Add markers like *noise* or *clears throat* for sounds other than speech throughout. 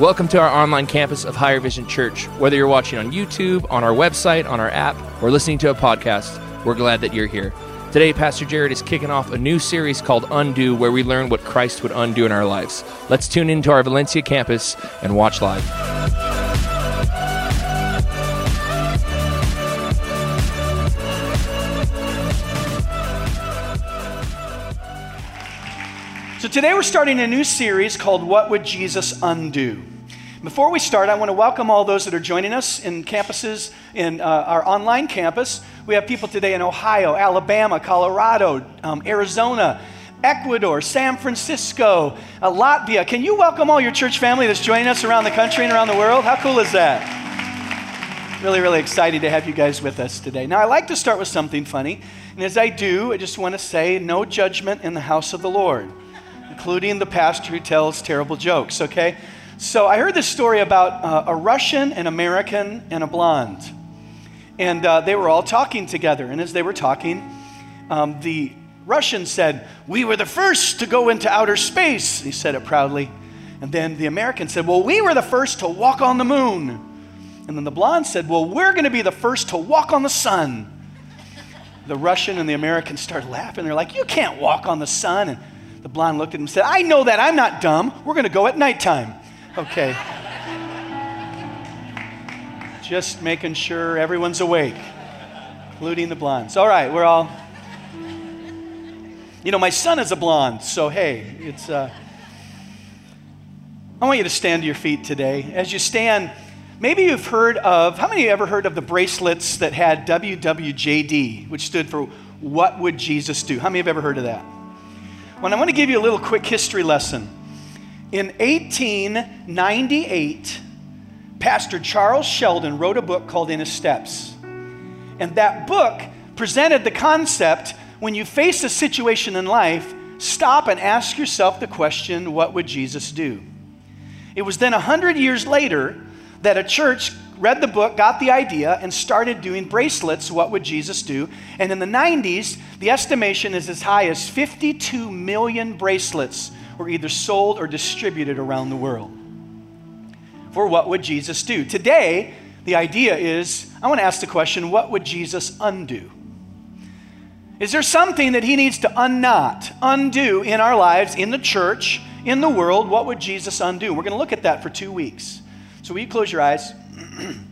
Welcome to our online campus of Higher Vision Church. Whether you're watching on YouTube, on our website, on our app, or listening to a podcast, we're glad that you're here. Today, Pastor Jared is kicking off a new series called Undo, where we learn what Christ would undo in our lives. Let's tune into our Valencia campus and watch live. So today we're starting a new series called What Would Jesus Undo? Before we start, I want to welcome all those that are joining us in campuses, in uh, our online campus. We have people today in Ohio, Alabama, Colorado, um, Arizona, Ecuador, San Francisco, uh, Latvia. Can you welcome all your church family that's joining us around the country and around the world? How cool is that? Really, really excited to have you guys with us today. Now, I like to start with something funny. And as I do, I just want to say no judgment in the house of the Lord including the pastor who tells terrible jokes, okay? So I heard this story about uh, a Russian, an American, and a blonde. And uh, they were all talking together. And as they were talking, um, the Russian said, We were the first to go into outer space. He said it proudly. And then the American said, Well, we were the first to walk on the moon. And then the blonde said, Well, we're going to be the first to walk on the sun. The Russian and the American started laughing. They're like, You can't walk on the sun. And the blonde looked at him and said, I know that. I'm not dumb. We're going to go at nighttime. Okay. Just making sure everyone's awake, including the blondes. All right, we're all. You know, my son is a blonde, so hey, it's. Uh... I want you to stand to your feet today. As you stand, maybe you've heard of, how many of you ever heard of the bracelets that had WWJD, which stood for What Would Jesus Do? How many have ever heard of that? Well, I want to give you a little quick history lesson. In 1898, Pastor Charles Sheldon wrote a book called In His Steps. And that book presented the concept when you face a situation in life, stop and ask yourself the question, what would Jesus do? It was then 100 years later that a church read the book, got the idea, and started doing bracelets. What would Jesus do? And in the 90s, the estimation is as high as 52 million bracelets were either sold or distributed around the world. For what would Jesus do? Today, the idea is I want to ask the question what would Jesus undo? Is there something that he needs to unknot, undo in our lives, in the church, in the world? What would Jesus undo? We're going to look at that for two weeks. So, will you close your eyes?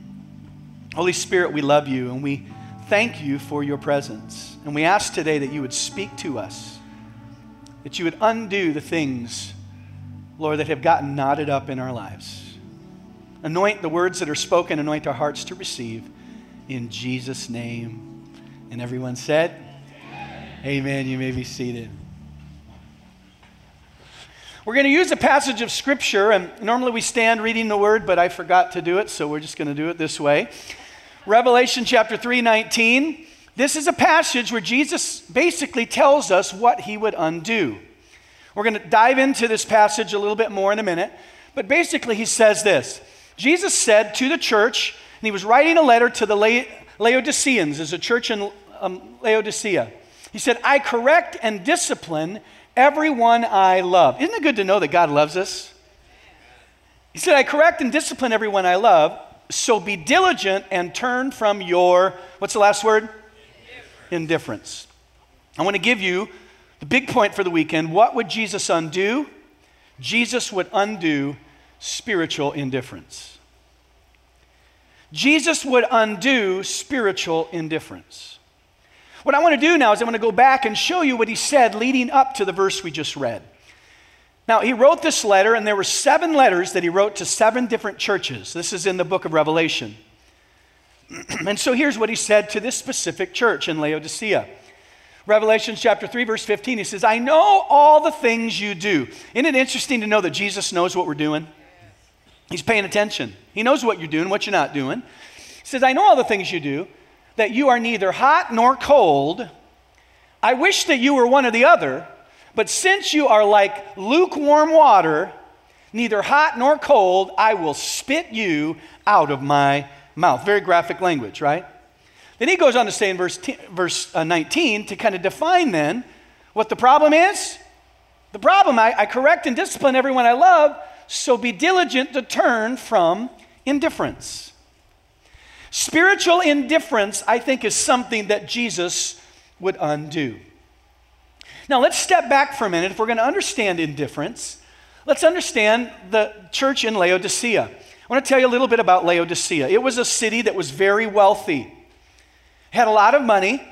*clears throat* Holy Spirit, we love you and we thank you for your presence. And we ask today that you would speak to us, that you would undo the things, Lord, that have gotten knotted up in our lives. Anoint the words that are spoken, anoint our hearts to receive. In Jesus' name. And everyone said, Amen. Amen. You may be seated. We're going to use a passage of Scripture, and normally we stand reading the Word, but I forgot to do it, so we're just going to do it this way. Revelation chapter 3 19. This is a passage where Jesus basically tells us what he would undo. We're going to dive into this passage a little bit more in a minute, but basically he says this Jesus said to the church, and he was writing a letter to the Laodiceans, as a church in um, Laodicea. He said, I correct and discipline everyone I love. Isn't it good to know that God loves us? He said, I correct and discipline everyone I love, so be diligent and turn from your, what's the last word? Indifference. Indifference. I want to give you the big point for the weekend. What would Jesus undo? Jesus would undo spiritual indifference. Jesus would undo spiritual indifference. What I want to do now is I'm going to go back and show you what he said leading up to the verse we just read. Now, he wrote this letter, and there were seven letters that he wrote to seven different churches. This is in the book of Revelation. *clears throat* and so here's what he said to this specific church in Laodicea. Revelation chapter 3, verse 15, he says, I know all the things you do. Isn't it interesting to know that Jesus knows what we're doing? He's paying attention. He knows what you're doing, what you're not doing. He says, I know all the things you do, that you are neither hot nor cold. I wish that you were one or the other, but since you are like lukewarm water, neither hot nor cold, I will spit you out of my mouth. Very graphic language, right? Then he goes on to say in verse, t- verse uh, 19 to kind of define then what the problem is. The problem, I, I correct and discipline everyone I love, so be diligent to turn from indifference. Spiritual indifference, I think, is something that Jesus would undo. Now, let's step back for a minute. If we're going to understand indifference, let's understand the church in Laodicea. I want to tell you a little bit about Laodicea. It was a city that was very wealthy, had a lot of money,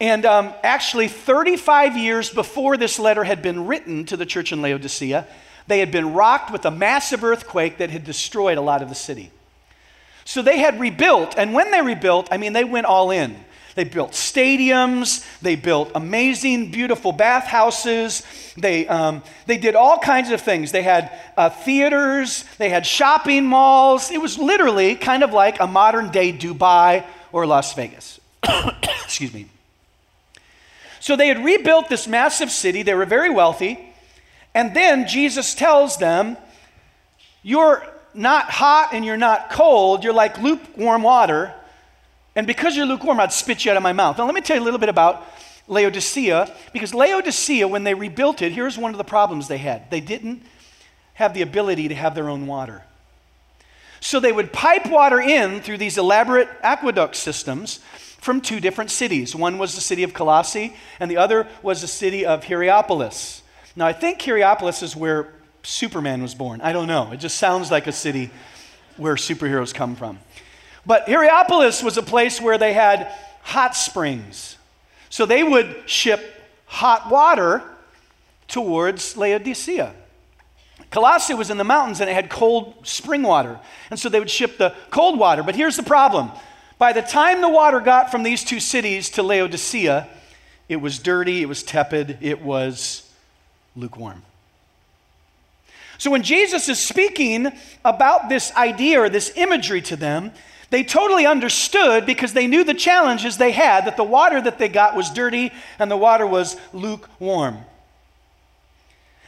and um, actually, 35 years before this letter had been written to the church in Laodicea, they had been rocked with a massive earthquake that had destroyed a lot of the city. So they had rebuilt, and when they rebuilt, I mean, they went all in. They built stadiums, they built amazing, beautiful bathhouses, they, um, they did all kinds of things. They had uh, theaters, they had shopping malls. It was literally kind of like a modern day Dubai or Las Vegas. *coughs* Excuse me. So they had rebuilt this massive city, they were very wealthy, and then Jesus tells them, You're not hot and you're not cold, you're like lukewarm water. And because you're lukewarm, I'd spit you out of my mouth. Now, let me tell you a little bit about Laodicea, because Laodicea, when they rebuilt it, here's one of the problems they had. They didn't have the ability to have their own water. So they would pipe water in through these elaborate aqueduct systems from two different cities. One was the city of Colossae, and the other was the city of Hierapolis. Now, I think Hierapolis is where Superman was born. I don't know. It just sounds like a city where superheroes come from. But Hierapolis was a place where they had hot springs. So they would ship hot water towards Laodicea. Colossae was in the mountains and it had cold spring water. And so they would ship the cold water. But here's the problem by the time the water got from these two cities to Laodicea, it was dirty, it was tepid, it was lukewarm. So when Jesus is speaking about this idea or this imagery to them, they totally understood because they knew the challenges they had that the water that they got was dirty and the water was lukewarm.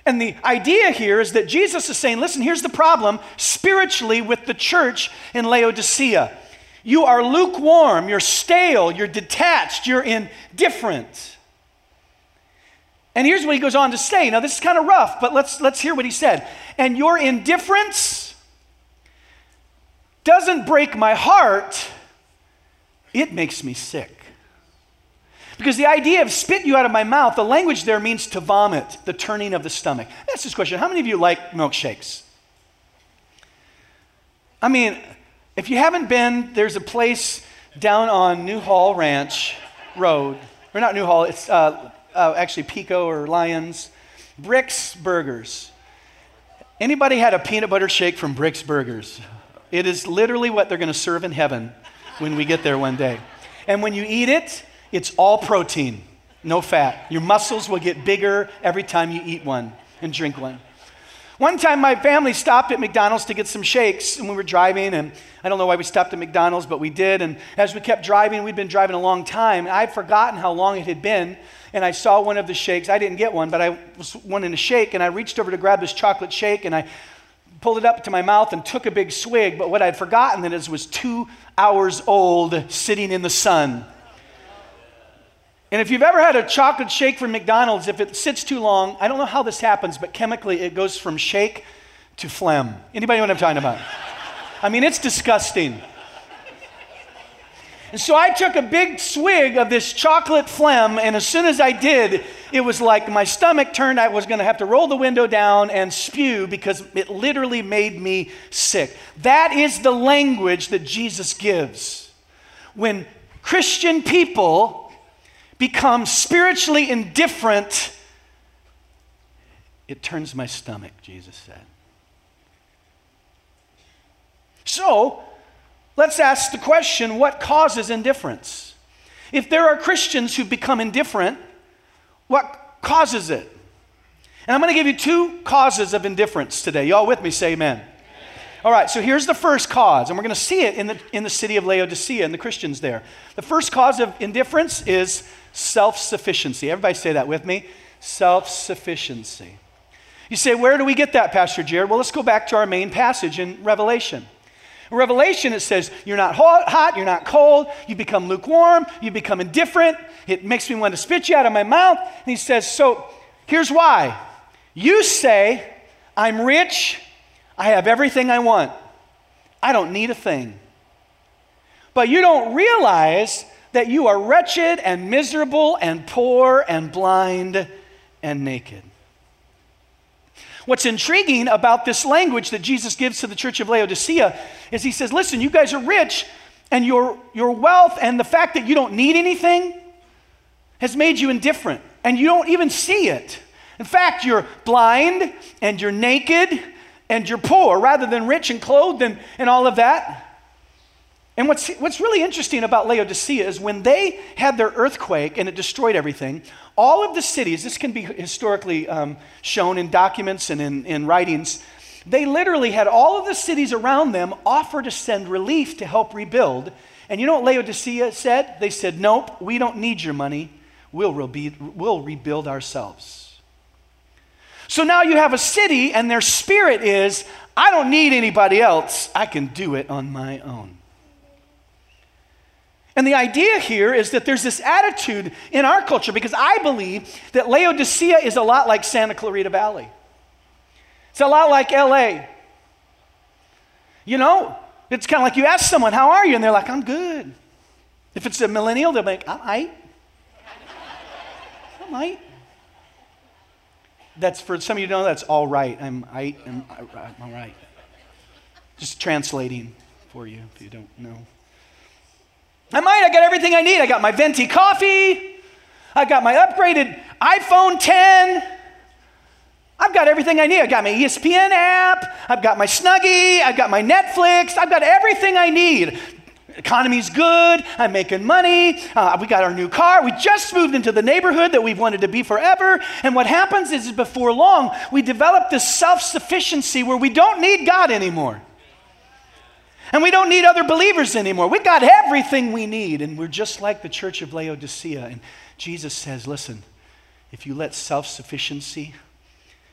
And the idea here is that Jesus is saying, listen, here's the problem spiritually with the church in Laodicea. You are lukewarm, you're stale, you're detached, you're indifferent. And here's what he goes on to say. Now, this is kind of rough, but let's, let's hear what he said. And your indifference doesn't break my heart, it makes me sick. Because the idea of spit you out of my mouth, the language there means to vomit, the turning of the stomach. That's this question. How many of you like milkshakes? I mean, if you haven't been, there's a place down on Newhall Ranch Road, or not Newhall, it's uh, uh, actually Pico or Lyons, Bricks Burgers. Anybody had a peanut butter shake from Bricks Burgers? It is literally what they're going to serve in heaven when we get there one day. And when you eat it, it's all protein, no fat. Your muscles will get bigger every time you eat one and drink one. One time, my family stopped at McDonald's to get some shakes, and we were driving. And I don't know why we stopped at McDonald's, but we did. And as we kept driving, we'd been driving a long time. I'd forgotten how long it had been. And I saw one of the shakes. I didn't get one, but I was wanting a shake. And I reached over to grab this chocolate shake, and I pulled it up to my mouth and took a big swig, but what I'd forgotten that it was two hours old sitting in the sun. And if you've ever had a chocolate shake from McDonald's, if it sits too long, I don't know how this happens, but chemically it goes from shake to phlegm. Anybody know what I'm talking about? I mean, it's disgusting. And so I took a big swig of this chocolate phlegm, and as soon as I did, it was like my stomach turned. I was going to have to roll the window down and spew because it literally made me sick. That is the language that Jesus gives. When Christian people become spiritually indifferent, it turns my stomach, Jesus said. So, Let's ask the question what causes indifference? If there are Christians who become indifferent, what causes it? And I'm going to give you two causes of indifference today. Y'all with me? Say amen. amen. All right, so here's the first cause, and we're going to see it in the, in the city of Laodicea and the Christians there. The first cause of indifference is self sufficiency. Everybody say that with me self sufficiency. You say, where do we get that, Pastor Jared? Well, let's go back to our main passage in Revelation. Revelation, it says, You're not hot, you're not cold, you become lukewarm, you become indifferent. It makes me want to spit you out of my mouth. And he says, So here's why You say, I'm rich, I have everything I want, I don't need a thing. But you don't realize that you are wretched and miserable and poor and blind and naked. What's intriguing about this language that Jesus gives to the church of Laodicea is he says, Listen, you guys are rich, and your, your wealth and the fact that you don't need anything has made you indifferent, and you don't even see it. In fact, you're blind and you're naked and you're poor rather than rich and clothed and, and all of that. And what's, what's really interesting about Laodicea is when they had their earthquake and it destroyed everything, all of the cities, this can be historically um, shown in documents and in, in writings, they literally had all of the cities around them offer to send relief to help rebuild. And you know what Laodicea said? They said, Nope, we don't need your money. We'll, we'll rebuild ourselves. So now you have a city, and their spirit is, I don't need anybody else. I can do it on my own. And the idea here is that there's this attitude in our culture because I believe that Laodicea is a lot like Santa Clarita Valley. It's a lot like LA. You know, it's kind of like you ask someone, How are you? And they're like, I'm good. If it's a millennial, they'll be like, I'm right. I'm right. That's for some of you know that's all right. I'm. I'm, I'm all right. Just translating for you if you don't know. I might, I got everything I need. I got my venti coffee. I got my upgraded iPhone 10. I've got everything I need. I got my ESPN app. I've got my Snuggie. I've got my Netflix. I've got everything I need. Economy's good. I'm making money. Uh, we got our new car. We just moved into the neighborhood that we've wanted to be forever. And what happens is, before long, we develop this self sufficiency where we don't need God anymore. And we don't need other believers anymore. We got everything we need. And we're just like the church of Laodicea. And Jesus says, listen, if you let self sufficiency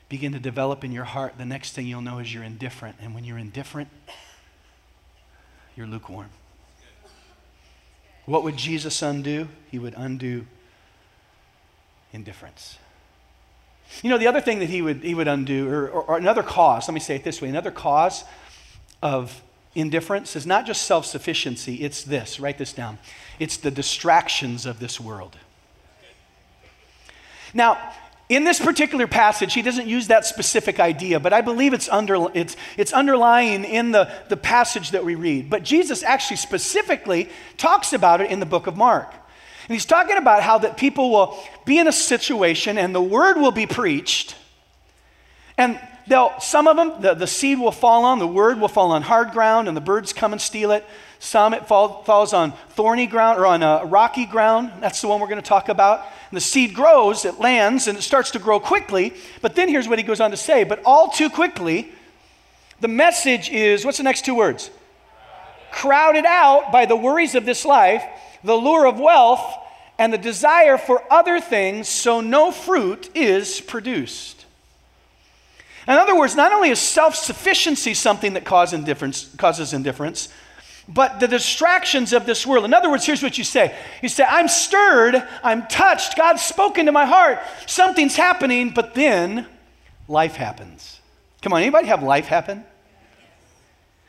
begin to develop in your heart, the next thing you'll know is you're indifferent. And when you're indifferent, you're lukewarm. What would Jesus undo? He would undo indifference. You know, the other thing that he would, he would undo, or, or, or another cause, let me say it this way another cause of indifference is not just self sufficiency, it's this. Write this down. It's the distractions of this world. Now, in this particular passage, he doesn't use that specific idea, but I believe it's, under, it's, it's underlying in the, the passage that we read. But Jesus actually specifically talks about it in the book of Mark. And he's talking about how that people will be in a situation and the word will be preached, and they'll, some of them, the, the seed will fall on, the word will fall on hard ground, and the birds come and steal it. Some it fall, falls on thorny ground or on a rocky ground. That's the one we're going to talk about. And the seed grows, it lands, and it starts to grow quickly. But then here's what he goes on to say But all too quickly, the message is what's the next two words? Crowded out by the worries of this life, the lure of wealth, and the desire for other things, so no fruit is produced. In other words, not only is self sufficiency something that cause indifference, causes indifference, but the distractions of this world. In other words, here's what you say You say, I'm stirred, I'm touched, God's spoken to my heart, something's happening, but then life happens. Come on, anybody have life happen?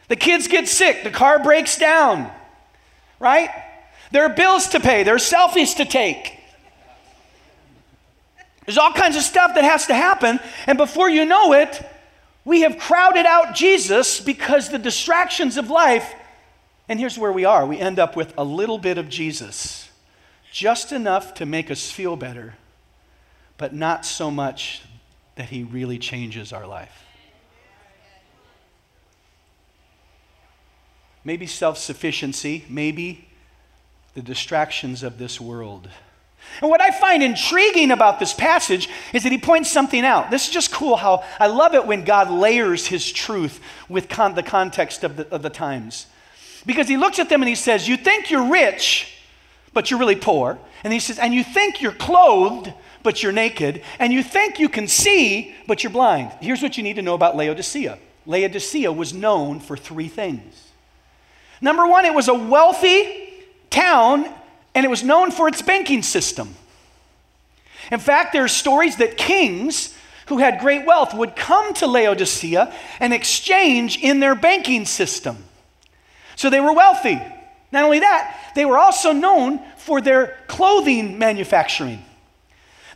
The kids get sick, the car breaks down, right? There are bills to pay, there are selfies to take. There's all kinds of stuff that has to happen. And before you know it, we have crowded out Jesus because the distractions of life. And here's where we are we end up with a little bit of Jesus, just enough to make us feel better, but not so much that he really changes our life. Maybe self sufficiency, maybe the distractions of this world. And what I find intriguing about this passage is that he points something out. This is just cool how I love it when God layers his truth with con- the context of the, of the times. Because he looks at them and he says, You think you're rich, but you're really poor. And he says, And you think you're clothed, but you're naked. And you think you can see, but you're blind. Here's what you need to know about Laodicea Laodicea was known for three things. Number one, it was a wealthy town and it was known for its banking system. In fact, there are stories that kings who had great wealth would come to Laodicea and exchange in their banking system. So they were wealthy. Not only that, they were also known for their clothing manufacturing.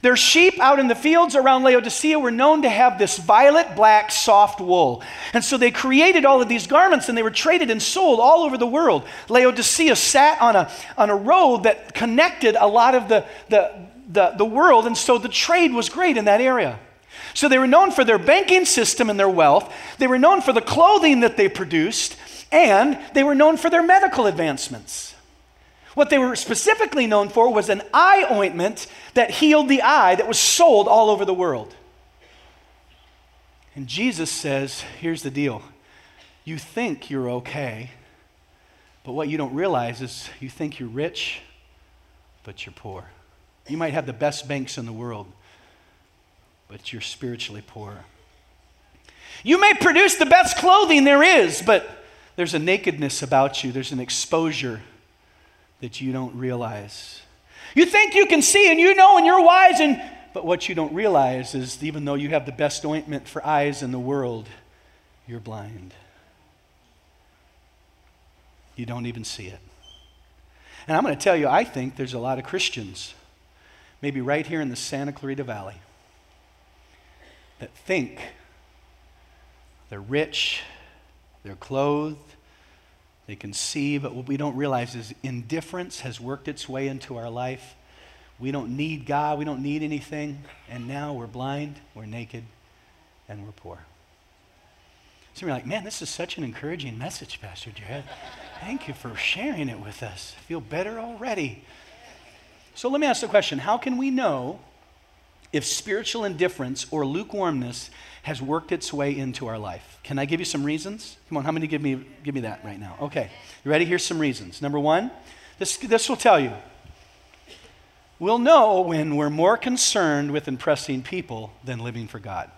Their sheep out in the fields around Laodicea were known to have this violet black soft wool. And so they created all of these garments and they were traded and sold all over the world. Laodicea sat on a, on a road that connected a lot of the, the, the, the world, and so the trade was great in that area. So they were known for their banking system and their wealth, they were known for the clothing that they produced, and they were known for their medical advancements. What they were specifically known for was an eye ointment that healed the eye that was sold all over the world. And Jesus says, here's the deal. You think you're okay, but what you don't realize is you think you're rich, but you're poor. You might have the best banks in the world, but you're spiritually poor. You may produce the best clothing there is, but there's a nakedness about you, there's an exposure that you don't realize. You think you can see and you know and you're wise, and, but what you don't realize is even though you have the best ointment for eyes in the world, you're blind. You don't even see it. And I'm going to tell you, I think there's a lot of Christians, maybe right here in the Santa Clarita Valley, that think they're rich, they're clothed, they can see, but what we don't realize is indifference has worked its way into our life. We don't need God, we don't need anything, and now we're blind, we're naked, and we're poor. So you're like, man, this is such an encouraging message, Pastor Jared. Thank you for sharing it with us. I feel better already. So let me ask the question how can we know if spiritual indifference or lukewarmness has worked its way into our life. Can I give you some reasons? Come on, how many give me, give me that right now? Okay, you ready? Here's some reasons. Number one, this, this will tell you. We'll know when we're more concerned with impressing people than living for God.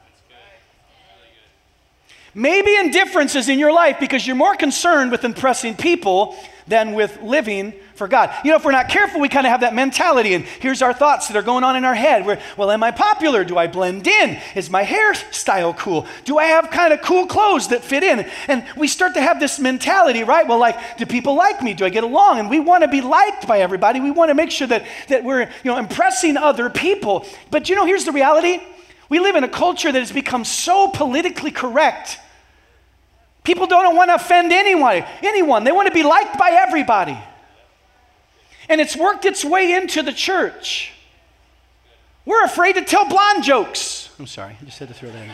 Maybe indifference is in your life because you're more concerned with impressing people than with living for God. You know, if we're not careful, we kind of have that mentality, and here's our thoughts that are going on in our head. We're, well, am I popular? Do I blend in? Is my hairstyle cool? Do I have kind of cool clothes that fit in? And we start to have this mentality, right? Well, like, do people like me? Do I get along? And we want to be liked by everybody. We want to make sure that, that we're, you know, impressing other people. But you know, here's the reality. We live in a culture that has become so politically correct People don't want to offend anyone, anyone. They want to be liked by everybody. And it's worked its way into the church. We're afraid to tell blonde jokes. I'm sorry, I just had to throw that in.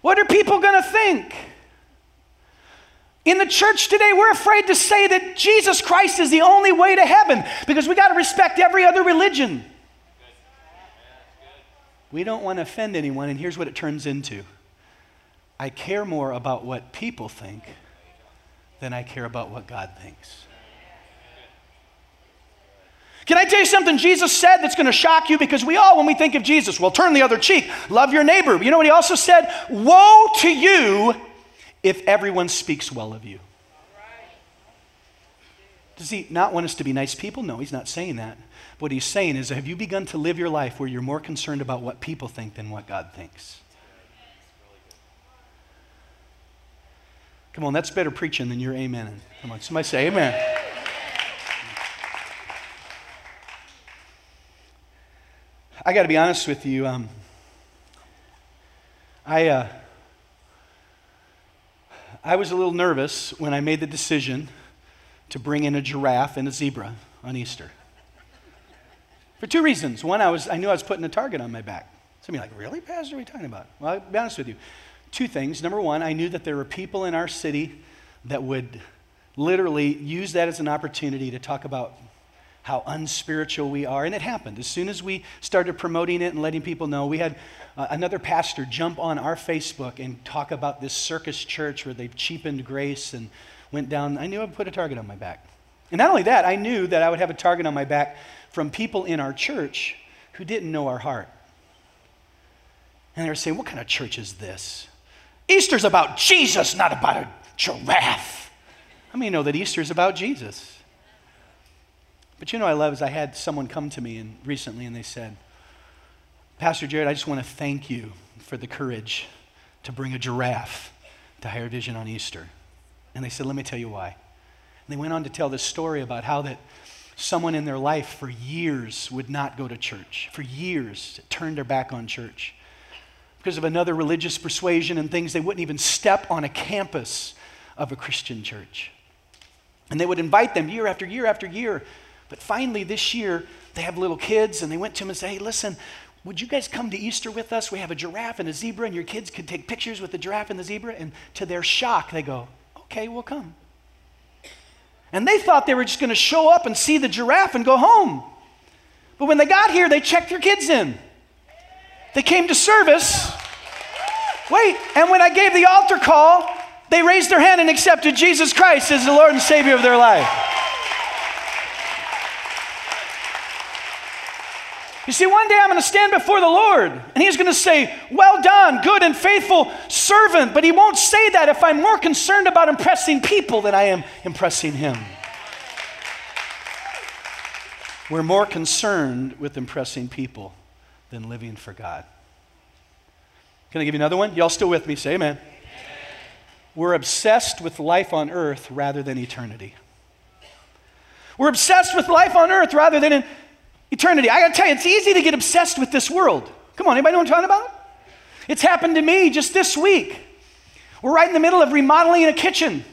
What are people going to think? In the church today, we're afraid to say that Jesus Christ is the only way to heaven because we got to respect every other religion. We don't want to offend anyone, and here's what it turns into I care more about what people think than I care about what God thinks. Can I tell you something Jesus said that's going to shock you? Because we all, when we think of Jesus, well, turn the other cheek, love your neighbor. You know what he also said? Woe to you if everyone speaks well of you. Does he not want us to be nice people? No, he's not saying that. What he's saying is, have you begun to live your life where you're more concerned about what people think than what God thinks? Come on, that's better preaching than your amen. Come on, somebody say amen. I got to be honest with you. Um, I, uh, I was a little nervous when I made the decision to bring in a giraffe and a zebra on Easter. For two reasons. One, I, was, I knew I was putting a target on my back. Some of you like, really, Pastor? What are you talking about? Well, I'll be honest with you. Two things. Number one, I knew that there were people in our city that would literally use that as an opportunity to talk about how unspiritual we are. And it happened. As soon as we started promoting it and letting people know, we had uh, another pastor jump on our Facebook and talk about this circus church where they've cheapened grace and went down. I knew I would put a target on my back. And not only that, I knew that I would have a target on my back from people in our church who didn't know our heart. And they were saying, What kind of church is this? Easter's about Jesus, not about a giraffe. I mean, you know that Easter is about Jesus? But you know I love is I had someone come to me and recently and they said, Pastor Jared, I just want to thank you for the courage to bring a giraffe to Higher Vision on Easter. And they said, let me tell you why. And they went on to tell this story about how that someone in their life for years would not go to church, for years turned their back on church. Because of another religious persuasion and things, they wouldn't even step on a campus of a Christian church. And they would invite them year after year after year. But finally, this year, they have little kids, and they went to them and said, Hey, listen, would you guys come to Easter with us? We have a giraffe and a zebra, and your kids could take pictures with the giraffe and the zebra. And to their shock, they go, Okay, we'll come. And they thought they were just going to show up and see the giraffe and go home. But when they got here, they checked their kids in. They came to service. Wait, and when I gave the altar call, they raised their hand and accepted Jesus Christ as the Lord and Savior of their life. You see, one day I'm going to stand before the Lord and He's going to say, Well done, good and faithful servant. But He won't say that if I'm more concerned about impressing people than I am impressing Him. We're more concerned with impressing people than living for God. Can I give you another one? Y'all still with me? Say amen. amen. We're obsessed with life on earth rather than eternity. We're obsessed with life on earth rather than in eternity. I gotta tell you, it's easy to get obsessed with this world. Come on, anybody know what I'm talking about? It's happened to me just this week. We're right in the middle of remodeling a kitchen.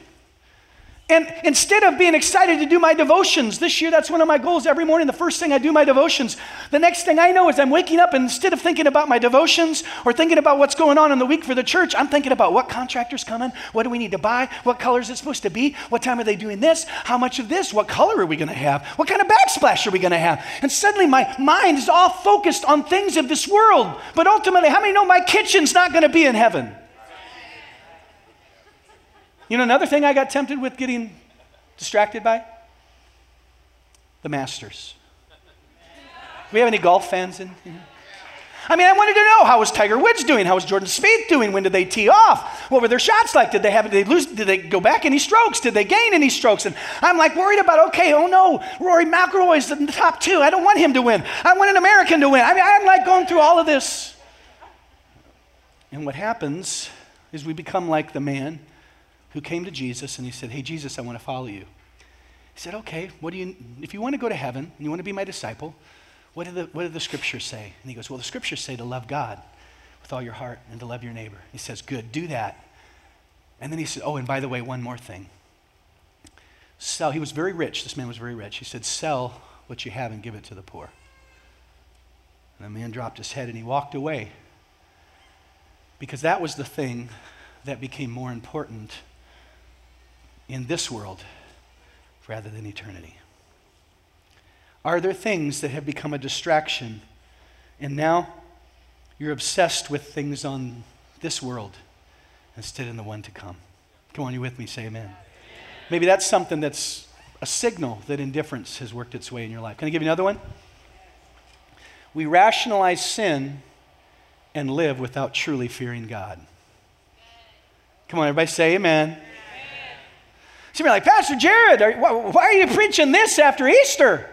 And instead of being excited to do my devotions, this year that's one of my goals. Every morning, the first thing I do my devotions. The next thing I know is I'm waking up and instead of thinking about my devotions or thinking about what's going on in the week for the church, I'm thinking about what contractor's coming, what do we need to buy, what color is it supposed to be, what time are they doing this, how much of this, what color are we going to have, what kind of backsplash are we going to have. And suddenly my mind is all focused on things of this world. But ultimately, how many know my kitchen's not going to be in heaven? You know, another thing I got tempted with getting distracted by? The Masters. we have any golf fans in here? I mean, I wanted to know how was Tiger Woods doing? How was Jordan Spieth doing? When did they tee off? What were their shots like? Did they have? Did they lose? Did they go back any strokes? Did they gain any strokes? And I'm like worried about. Okay, oh no, Rory McIlroy's in the top two. I don't want him to win. I want an American to win. I mean, I'm like going through all of this. And what happens is we become like the man who came to Jesus and he said, Hey, Jesus, I want to follow you. He said, Okay, what do you, if you want to go to heaven and you want to be my disciple, what do, the, what do the scriptures say? And he goes, Well, the scriptures say to love God with all your heart and to love your neighbor. He says, Good, do that. And then he said, Oh, and by the way, one more thing. Sell, he was very rich. This man was very rich. He said, Sell what you have and give it to the poor. And the man dropped his head and he walked away because that was the thing that became more important in this world rather than eternity? Are there things that have become a distraction and now you're obsessed with things on this world instead of the one to come? Come on, you with me? Say amen. amen. Maybe that's something that's a signal that indifference has worked its way in your life. Can I give you another one? We rationalize sin and live without truly fearing God. Come on, everybody say amen. Some are like, Pastor Jared, are, why are you preaching this after Easter?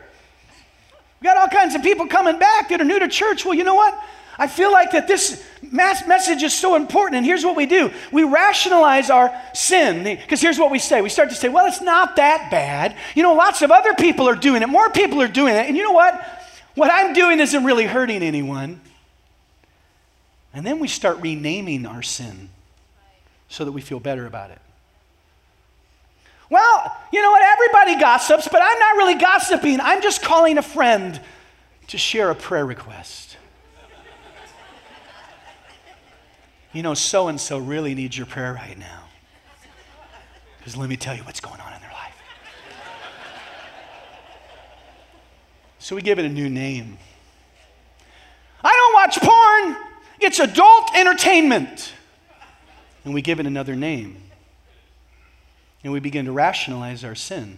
We got all kinds of people coming back that are new to church. Well, you know what? I feel like that this message is so important. And here's what we do we rationalize our sin. Because here's what we say we start to say, well, it's not that bad. You know, lots of other people are doing it, more people are doing it. And you know what? What I'm doing isn't really hurting anyone. And then we start renaming our sin so that we feel better about it. Well, you know what? Everybody gossips, but I'm not really gossiping. I'm just calling a friend to share a prayer request. You know, so and so really needs your prayer right now. Because let me tell you what's going on in their life. So we give it a new name. I don't watch porn, it's adult entertainment. And we give it another name and we begin to rationalize our sin.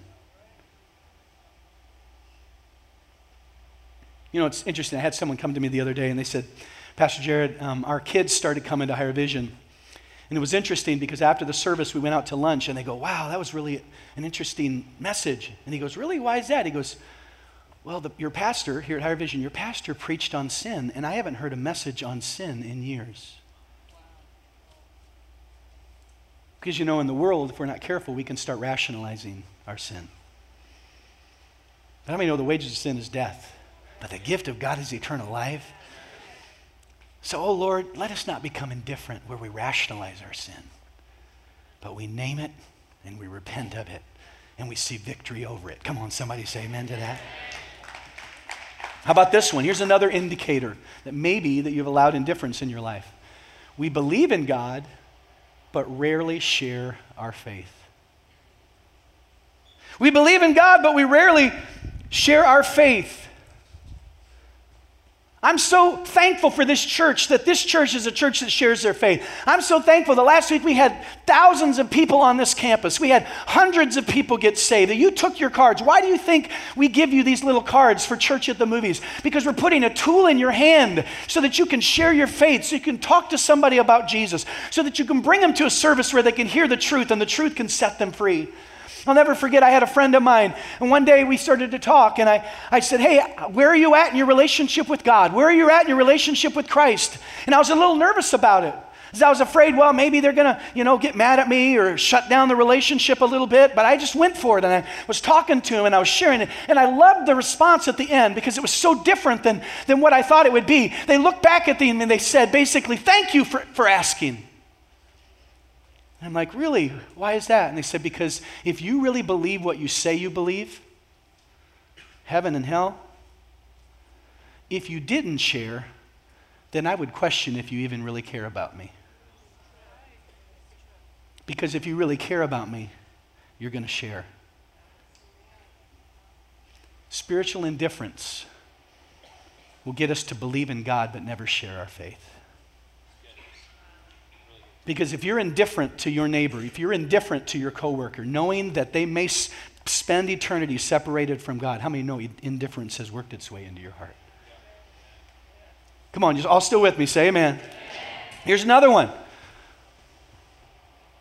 You know, it's interesting. I had someone come to me the other day and they said, Pastor Jared, um, our kids started coming to Higher Vision. And it was interesting because after the service, we went out to lunch and they go, Wow, that was really an interesting message. And he goes, Really? Why is that? He goes, Well, the, your pastor here at Higher Vision, your pastor preached on sin, and I haven't heard a message on sin in years. Because you know, in the world, if we're not careful, we can start rationalizing our sin. But how many know the wages of sin is death? But the gift of God is eternal life. So, oh Lord, let us not become indifferent where we rationalize our sin, but we name it and we repent of it and we see victory over it. Come on, somebody say amen to that. How about this one? Here's another indicator that maybe that you've allowed indifference in your life. We believe in God, but rarely share our faith. We believe in God, but we rarely share our faith. I'm so thankful for this church that this church is a church that shares their faith. I'm so thankful that last week we had thousands of people on this campus. We had hundreds of people get saved. You took your cards. Why do you think we give you these little cards for church at the movies? Because we're putting a tool in your hand so that you can share your faith, so you can talk to somebody about Jesus, so that you can bring them to a service where they can hear the truth and the truth can set them free. I'll never forget, I had a friend of mine, and one day we started to talk, and I, I said, Hey, where are you at in your relationship with God? Where are you at in your relationship with Christ? And I was a little nervous about it. Because I was afraid, well, maybe they're going to, you know, get mad at me or shut down the relationship a little bit. But I just went for it and I was talking to him and I was sharing it. And I loved the response at the end because it was so different than, than what I thought it would be. They looked back at me and they said, basically, thank you for, for asking. And I'm like, really? Why is that? And they said, because if you really believe what you say you believe, heaven and hell, if you didn't share, then I would question if you even really care about me. Because if you really care about me, you're going to share. Spiritual indifference will get us to believe in God but never share our faith. Because if you're indifferent to your neighbor, if you're indifferent to your coworker, knowing that they may spend eternity separated from God, how many know indifference has worked its way into your heart? Come on, just all still with me. Say amen. Here's another one.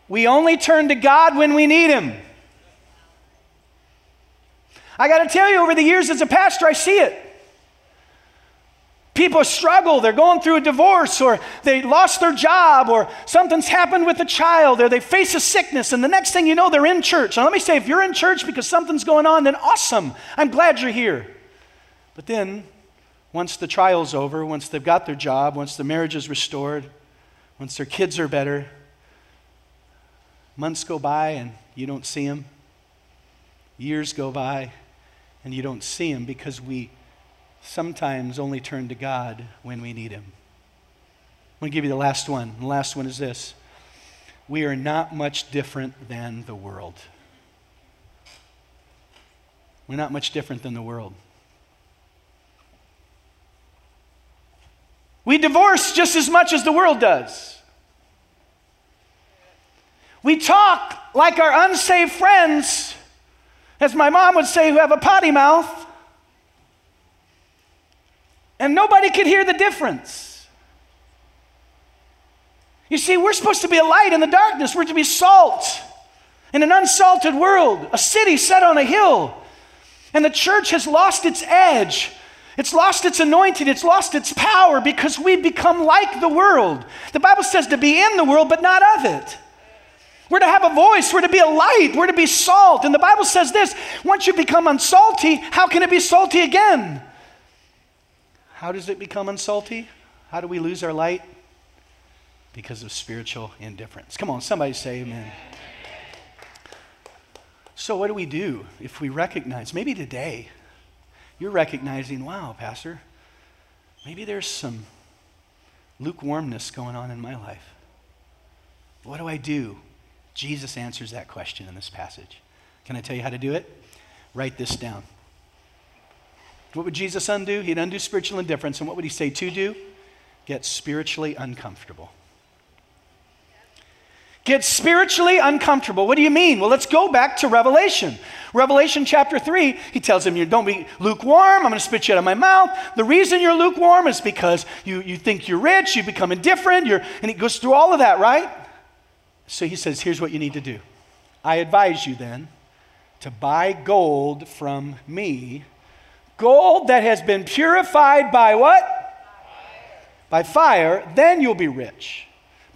We only turn to God when we need Him. I got to tell you, over the years as a pastor, I see it. People struggle, they're going through a divorce, or they lost their job, or something's happened with a child, or they face a sickness, and the next thing you know, they're in church. Now, let me say, if you're in church because something's going on, then awesome. I'm glad you're here. But then, once the trial's over, once they've got their job, once the marriage is restored, once their kids are better, months go by and you don't see them. Years go by and you don't see them because we sometimes only turn to God when we need Him. I'm going to give you the last one. The last one is this We are not much different than the world. We're not much different than the world. We divorce just as much as the world does. We talk like our unsaved friends, as my mom would say, who have a potty mouth. And nobody could hear the difference. You see, we're supposed to be a light in the darkness. We're to be salt in an unsalted world, a city set on a hill. And the church has lost its edge. It's lost its anointing. It's lost its power because we've become like the world. The Bible says to be in the world, but not of it. We're to have a voice. We're to be a light. We're to be salt. And the Bible says this once you become unsalty, how can it be salty again? How does it become unsalty? How do we lose our light? Because of spiritual indifference. Come on, somebody say amen. So, what do we do if we recognize, maybe today, you're recognizing, wow, Pastor, maybe there's some lukewarmness going on in my life. What do I do? Jesus answers that question in this passage. Can I tell you how to do it? Write this down. What would Jesus undo? He'd undo spiritual indifference. And what would he say to do? Get spiritually uncomfortable. Get spiritually uncomfortable. What do you mean? Well, let's go back to Revelation. Revelation chapter 3, he tells him, You don't be lukewarm. I'm going to spit you out of my mouth. The reason you're lukewarm is because you, you think you're rich, you become indifferent, you're, and he goes through all of that, right? So he says, Here's what you need to do. I advise you then to buy gold from me gold that has been purified by what? By fire, then you'll be rich.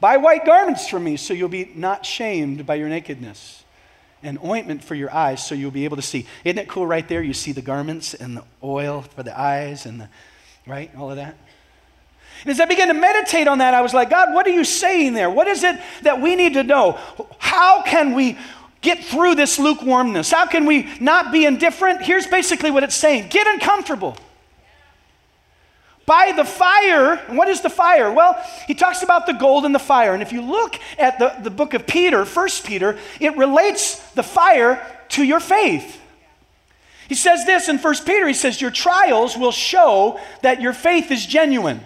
Buy white garments for me so you'll be not shamed by your nakedness. And ointment for your eyes so you'll be able to see. Isn't it cool right there? You see the garments and the oil for the eyes and the, right? All of that. And as I began to meditate on that, I was like, God, what are you saying there? What is it that we need to know? How can we get through this lukewarmness? How can we not be indifferent? Here's basically what it's saying get uncomfortable. By the fire, and what is the fire? Well, he talks about the gold and the fire. And if you look at the, the book of Peter, First Peter, it relates the fire to your faith. He says this in First Peter, he says, Your trials will show that your faith is genuine.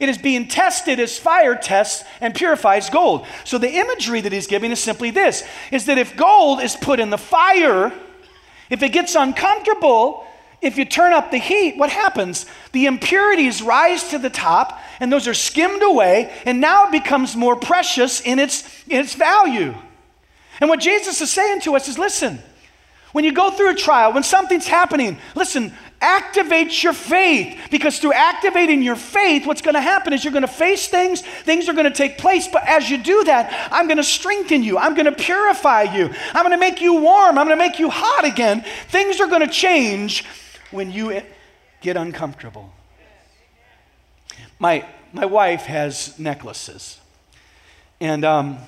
It is being tested as fire tests and purifies gold. So the imagery that he's giving is simply this is that if gold is put in the fire, if it gets uncomfortable, if you turn up the heat, what happens? The impurities rise to the top, and those are skimmed away, and now it becomes more precious in its, in its value. And what Jesus is saying to us is listen, when you go through a trial, when something's happening, listen, activate your faith. Because through activating your faith, what's going to happen is you're going to face things, things are going to take place. But as you do that, I'm going to strengthen you, I'm going to purify you, I'm going to make you warm, I'm going to make you hot again. Things are going to change when you get uncomfortable. My, my wife has necklaces. And um,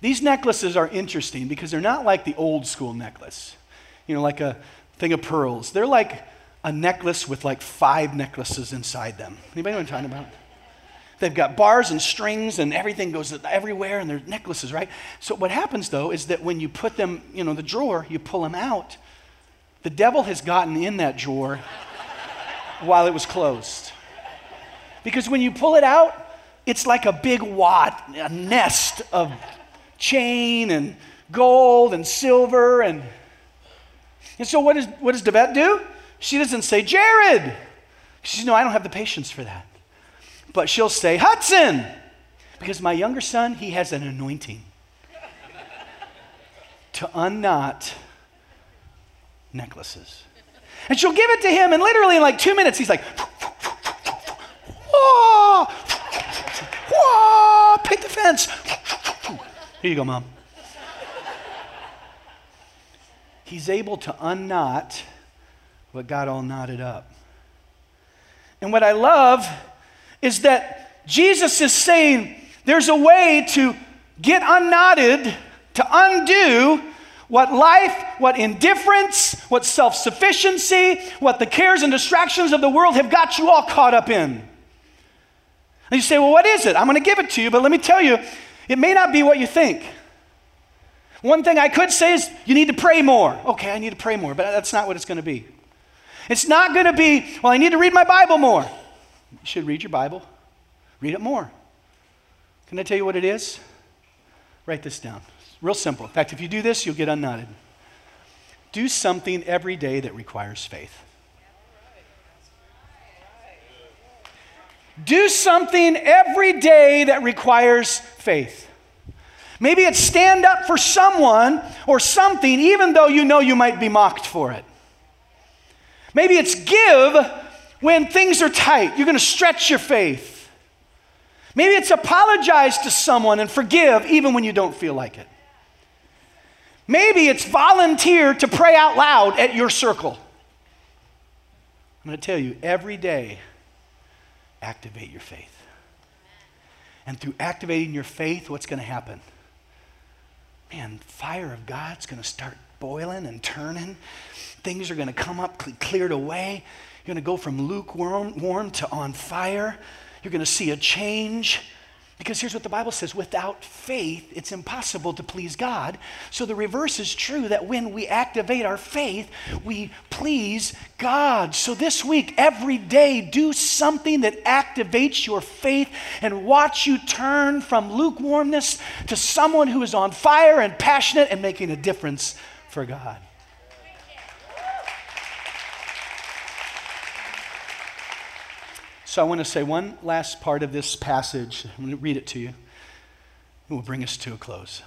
these necklaces are interesting because they're not like the old school necklace you know, like a thing of pearls. They're like a necklace with like five necklaces inside them. Anybody know what I'm talking about? They've got bars and strings and everything goes everywhere and they're necklaces, right? So what happens though is that when you put them, you know, the drawer, you pull them out, the devil has gotten in that drawer *laughs* while it was closed. Because when you pull it out, it's like a big wad, a nest of chain and gold and silver and and so what does, what does Devette do? She doesn't say, Jared. She says, no, I don't have the patience for that. But she'll say, Hudson. Because my younger son, he has an anointing to unknot necklaces. And she'll give it to him, and literally in like two minutes, he's like, whoa, whoa, pick the fence. Here you go, mom. He's able to unknot what got all knotted up. And what I love is that Jesus is saying there's a way to get unknotted, to undo what life, what indifference, what self sufficiency, what the cares and distractions of the world have got you all caught up in. And you say, well, what is it? I'm going to give it to you, but let me tell you, it may not be what you think. One thing I could say is you need to pray more. Okay, I need to pray more, but that's not what it's going to be. It's not going to be, well, I need to read my Bible more. You should read your Bible, read it more. Can I tell you what it is? Write this down. Real simple. In fact, if you do this, you'll get unknotted. Do something every day that requires faith. Do something every day that requires faith. Maybe it's stand up for someone or something, even though you know you might be mocked for it. Maybe it's give when things are tight. You're going to stretch your faith. Maybe it's apologize to someone and forgive even when you don't feel like it. Maybe it's volunteer to pray out loud at your circle. I'm going to tell you every day, activate your faith. And through activating your faith, what's going to happen? Man, fire of God's going to start boiling and turning. Things are going to come up cleared away. You're going to go from lukewarm warm to on fire. You're going to see a change. Because here's what the Bible says without faith, it's impossible to please God. So the reverse is true that when we activate our faith, we please God. So this week, every day, do something that activates your faith and watch you turn from lukewarmness to someone who is on fire and passionate and making a difference for God. So I want to say one last part of this passage. I'm going to read it to you. It will bring us to a close.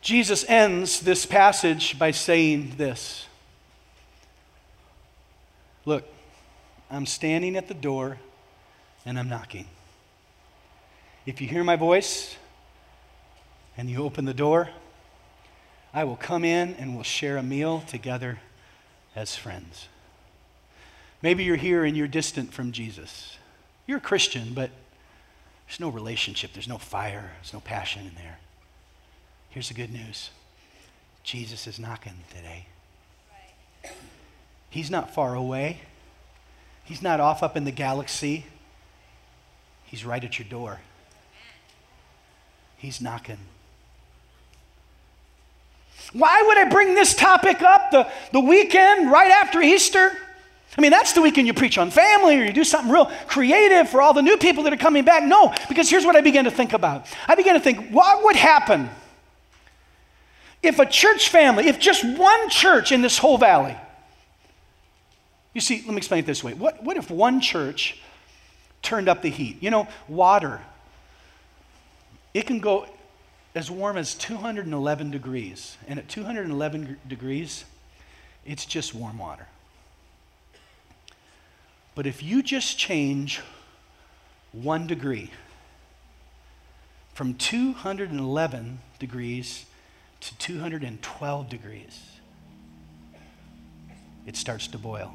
Jesus ends this passage by saying this Look, I'm standing at the door and I'm knocking. If you hear my voice and you open the door, I will come in and we'll share a meal together as friends. Maybe you're here and you're distant from Jesus. You're a Christian, but there's no relationship, there's no fire, there's no passion in there. Here's the good news Jesus is knocking today. He's not far away, He's not off up in the galaxy. He's right at your door. He's knocking. Why would I bring this topic up the, the weekend right after Easter? I mean, that's the weekend you preach on family or you do something real creative for all the new people that are coming back. No, because here's what I began to think about. I began to think, what would happen if a church family, if just one church in this whole valley, you see, let me explain it this way. What, what if one church turned up the heat? You know, water, it can go as warm as 211 degrees. And at 211 degrees, it's just warm water. But if you just change one degree from 211 degrees to 212 degrees, it starts to boil.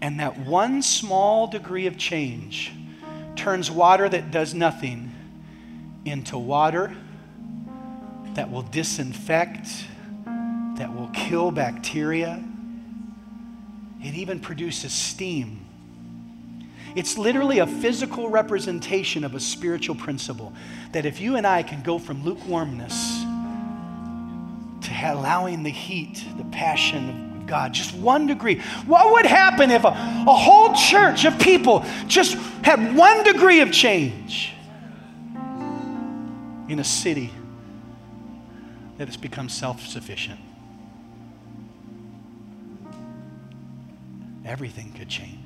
And that one small degree of change turns water that does nothing into water that will disinfect, that will kill bacteria. It even produces steam. It's literally a physical representation of a spiritual principle that if you and I can go from lukewarmness to allowing the heat, the passion of God, just one degree, what would happen if a, a whole church of people just had one degree of change? in a city that has become self sufficient. Everything could change.